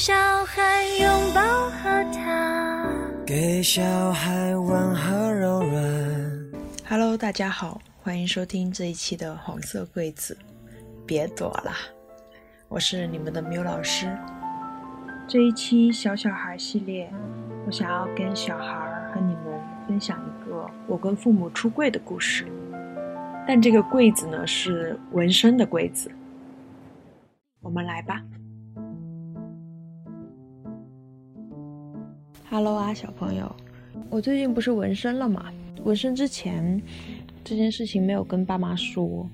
小孩拥抱和他，给小孩温和柔软。Hello，大家好，欢迎收听这一期的黄色柜子，别躲啦！我是你们的缪老师。这一期小小孩系列，我想要跟小孩和你们分享一个我跟父母出柜的故事。但这个柜子呢是纹身的柜子，我们来吧。Hello 啊，小朋友，我最近不是纹身了嘛？纹身之前这件事情没有跟爸妈说，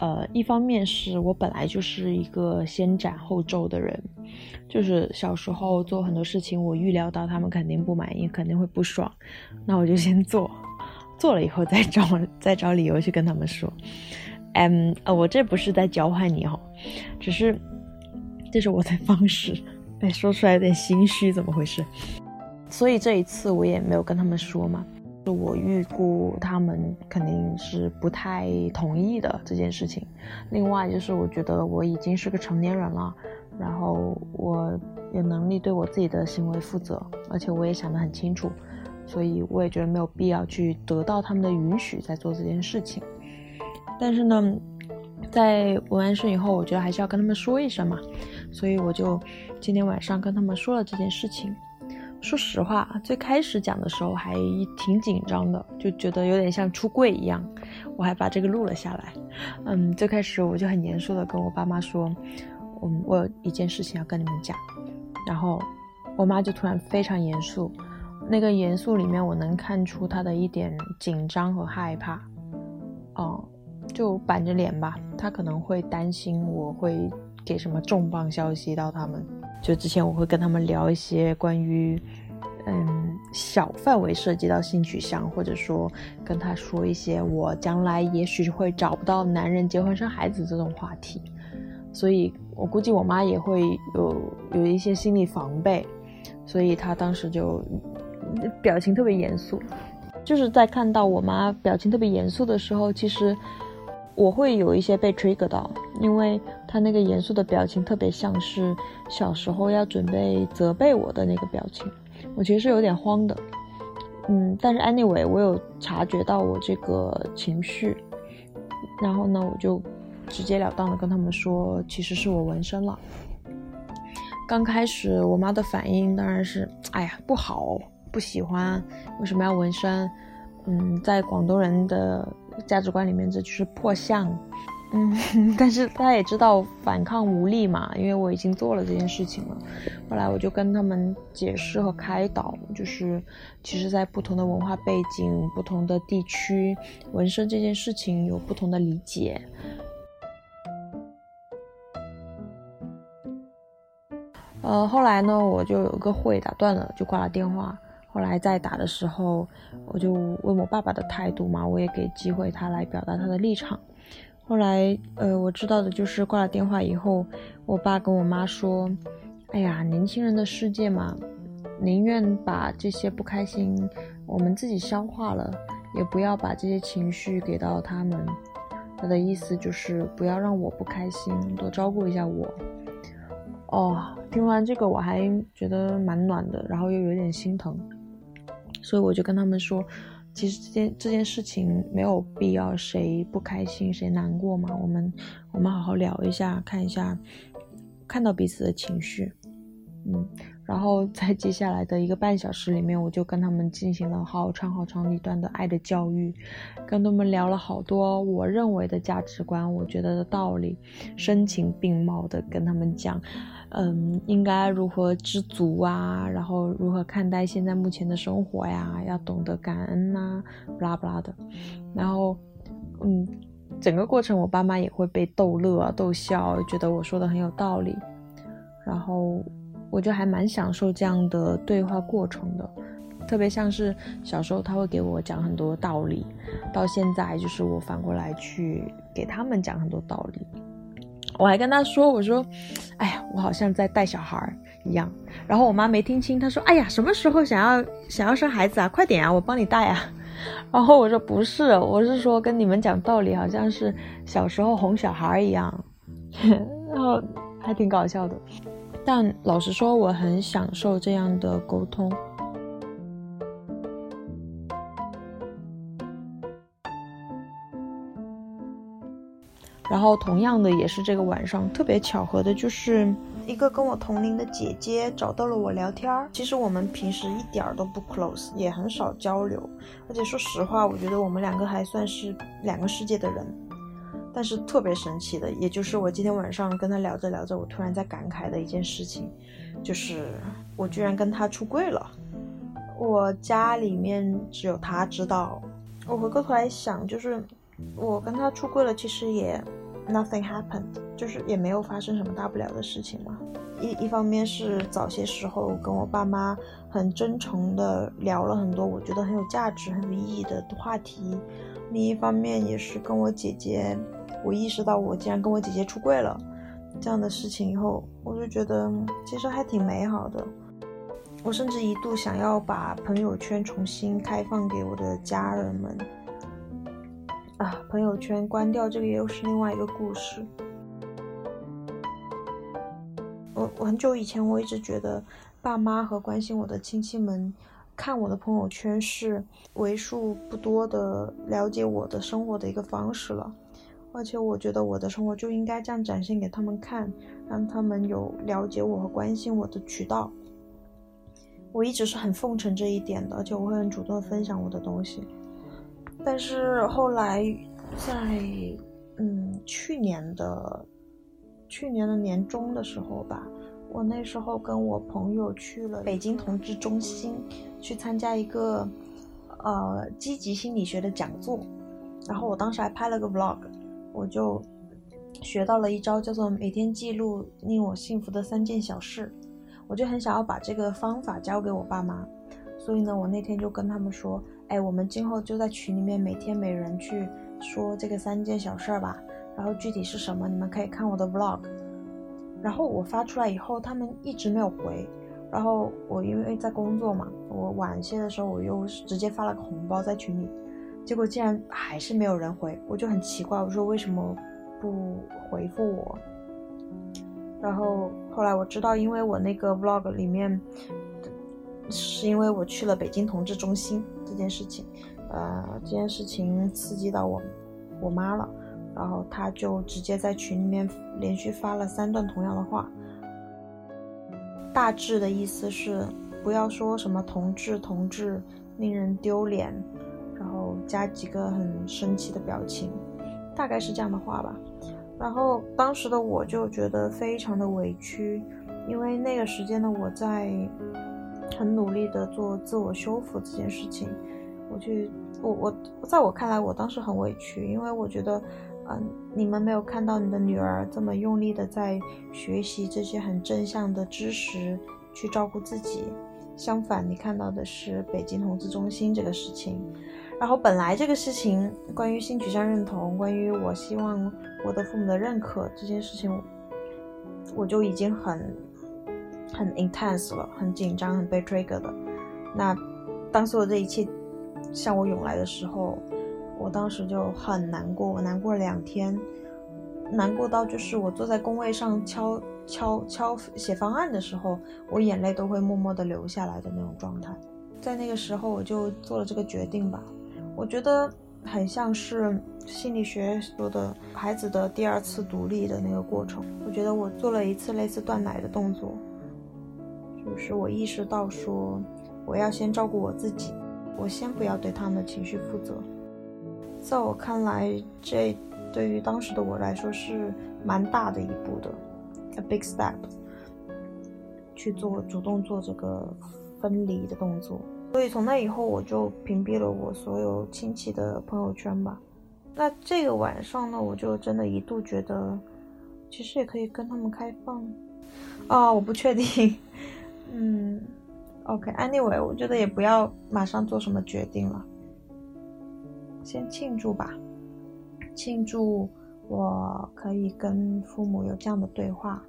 呃，一方面是我本来就是一个先斩后奏的人，就是小时候做很多事情，我预料到他们肯定不满意，肯定会不爽，那我就先做，做了以后再找再找理由去跟他们说。嗯，呃，我这不是在教坏你哦，只是这是我的方式，哎，说出来有点心虚，怎么回事？所以这一次我也没有跟他们说嘛。就我预估他们肯定是不太同意的这件事情。另外就是我觉得我已经是个成年人了，然后我有能力对我自己的行为负责，而且我也想得很清楚，所以我也觉得没有必要去得到他们的允许再做这件事情。但是呢，在纹完身以后，我觉得还是要跟他们说一声嘛，所以我就今天晚上跟他们说了这件事情。说实话，最开始讲的时候还挺紧张的，就觉得有点像出柜一样。我还把这个录了下来。嗯，最开始我就很严肃的跟我爸妈说，嗯，我有一件事情要跟你们讲。然后我妈就突然非常严肃，那个严肃里面我能看出她的一点紧张和害怕。哦、嗯，就板着脸吧，她可能会担心我会给什么重磅消息到他们。就之前我会跟他们聊一些关于，嗯，小范围涉及到性取向，或者说跟他说一些我将来也许会找不到男人结婚生孩子这种话题，所以我估计我妈也会有有一些心理防备，所以她当时就表情特别严肃，就是在看到我妈表情特别严肃的时候，其实我会有一些被 trigger 到，因为她那个严肃的表情特别像是小时候要准备责备我的那个表情，我其实是有点慌的，嗯，但是 anyway 我有察觉到我这个情绪，然后呢，我就直截了当的跟他们说，其实是我纹身了。刚开始我妈的反应当然是，哎呀，不好，不喜欢，为什么要纹身？嗯，在广东人的价值观里面，这就是破相。嗯，但是他也知道反抗无力嘛，因为我已经做了这件事情了。后来我就跟他们解释和开导，就是其实，在不同的文化背景、不同的地区，纹身这件事情有不同的理解。呃，后来呢，我就有个会打断了，就挂了电话。后来再打的时候，我就问我爸爸的态度嘛，我也给机会他来表达他的立场。后来，呃，我知道的就是挂了电话以后，我爸跟我妈说：“哎呀，年轻人的世界嘛，宁愿把这些不开心我们自己消化了，也不要把这些情绪给到他们。”他的意思就是不要让我不开心，多照顾一下我。哦，听完这个我还觉得蛮暖的，然后又有点心疼，所以我就跟他们说。其实这件这件事情没有必要谁不开心谁难过嘛，我们我们好好聊一下，看一下，看到彼此的情绪，嗯，然后在接下来的一个半小时里面，我就跟他们进行了好长好长一段的爱的教育，跟他们聊了好多我认为的价值观，我觉得的道理，声情并茂的跟他们讲。嗯，应该如何知足啊？然后如何看待现在目前的生活呀？要懂得感恩呐、啊，不拉不拉的。然后，嗯，整个过程我爸妈也会被逗乐、逗笑，觉得我说的很有道理。然后，我就还蛮享受这样的对话过程的，特别像是小时候他会给我讲很多道理，到现在就是我反过来去给他们讲很多道理。我还跟他说：“我说，哎呀，我好像在带小孩一样。”然后我妈没听清，她说：“哎呀，什么时候想要想要生孩子啊？快点啊，我帮你带啊！” 然后我说：“不是，我是说跟你们讲道理，好像是小时候哄小孩一样。”然后还挺搞笑的。但老实说，我很享受这样的沟通。然后，同样的也是这个晚上，特别巧合的就是一个跟我同龄的姐姐找到了我聊天儿。其实我们平时一点儿都不 close，也很少交流。而且说实话，我觉得我们两个还算是两个世界的人。但是特别神奇的，也就是我今天晚上跟他聊着聊着，我突然在感慨的一件事情，就是我居然跟他出柜了。我家里面只有他知道。我回过头来想，就是我跟他出柜了，其实也。Nothing happened，就是也没有发生什么大不了的事情嘛。一一方面是早些时候跟我爸妈很真诚的聊了很多我觉得很有价值、很有意义的话题，另一方面也是跟我姐姐，我意识到我竟然跟我姐姐出柜了这样的事情以后，我就觉得其实还挺美好的。我甚至一度想要把朋友圈重新开放给我的家人们。啊，朋友圈关掉，这个又是另外一个故事。我我很久以前我一直觉得，爸妈和关心我的亲戚们看我的朋友圈是为数不多的了解我的生活的一个方式了，而且我觉得我的生活就应该这样展现给他们看，让他们有了解我和关心我的渠道。我一直是很奉承这一点的，而且我会很主动分享我的东西。但是后来，在嗯去年的去年的年中的时候吧，我那时候跟我朋友去了北京同志中心，去参加一个呃积极心理学的讲座，然后我当时还拍了个 vlog，我就学到了一招叫做每天记录令我幸福的三件小事，我就很想要把这个方法教给我爸妈，所以呢，我那天就跟他们说。哎，我们今后就在群里面每天每人去说这个三件小事儿吧，然后具体是什么，你们可以看我的 vlog。然后我发出来以后，他们一直没有回。然后我因为在工作嘛，我晚些的时候我又直接发了个红包在群里，结果竟然还是没有人回，我就很奇怪，我说为什么不回复我？然后后来我知道，因为我那个 vlog 里面。是因为我去了北京同志中心这件事情，呃，这件事情刺激到我我妈了，然后他就直接在群里面连续发了三段同样的话，大致的意思是不要说什么同志同志令人丢脸，然后加几个很生气的表情，大概是这样的话吧。然后当时的我就觉得非常的委屈，因为那个时间呢我在。很努力的做自我修复这件事情，我去，我我，在我看来，我当时很委屈，因为我觉得，嗯，你们没有看到你的女儿这么用力的在学习这些很正向的知识，去照顾自己，相反，你看到的是北京同志中心这个事情，然后本来这个事情关于性取向认同，关于我希望我的父母的认可这件事情，我就已经很。很 intense 了，很紧张，很被 trigger 的。那当所有这一切向我涌来的时候，我当时就很难过，我难过了两天，难过到就是我坐在工位上敲敲敲写方案的时候，我眼泪都会默默的流下来的那种状态。在那个时候，我就做了这个决定吧。我觉得很像是心理学说的孩子的第二次独立的那个过程。我觉得我做了一次类似断奶的动作。就是我意识到说，我要先照顾我自己，我先不要对他们的情绪负责。在我看来，这对于当时的我来说是蛮大的一步的，a big step，去做主动做这个分离的动作。所以从那以后，我就屏蔽了我所有亲戚的朋友圈吧。那这个晚上呢，我就真的一度觉得，其实也可以跟他们开放。啊，我不确定。嗯，OK，Anyway，我觉得也不要马上做什么决定了，先庆祝吧，庆祝我可以跟父母有这样的对话，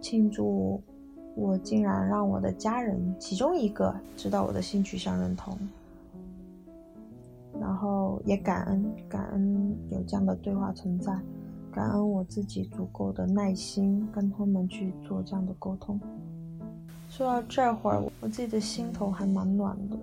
庆祝我竟然让我的家人其中一个知道我的性取向认同，然后也感恩感恩有这样的对话存在，感恩我自己足够的耐心跟他们去做这样的沟通。说到这会儿，我自己的心头还蛮暖的。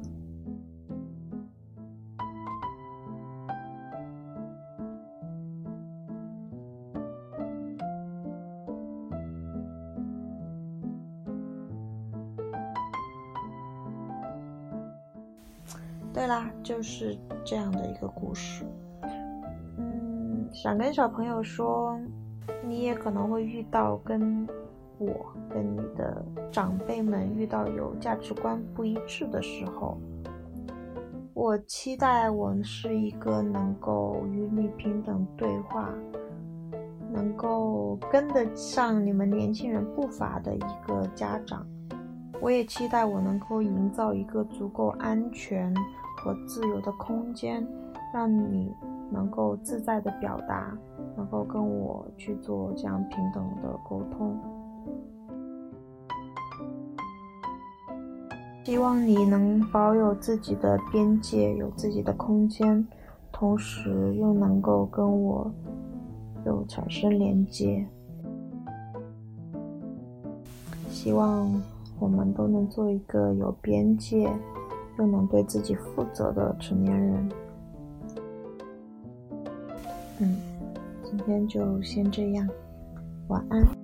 对啦，就是这样的一个故事。嗯，想跟小朋友说，你也可能会遇到跟我跟你的长辈们遇到有价值观不一致的时候。我期待我是一个能够与你平等对话，能够跟得上你们年轻人步伐的一个家长。我也期待我能够营造一个足够安全。和自由的空间，让你能够自在的表达，能够跟我去做这样平等的沟通。希望你能保有自己的边界，有自己的空间，同时又能够跟我有产生连接。希望我们都能做一个有边界。又能对自己负责的成年人。嗯，今天就先这样，晚安。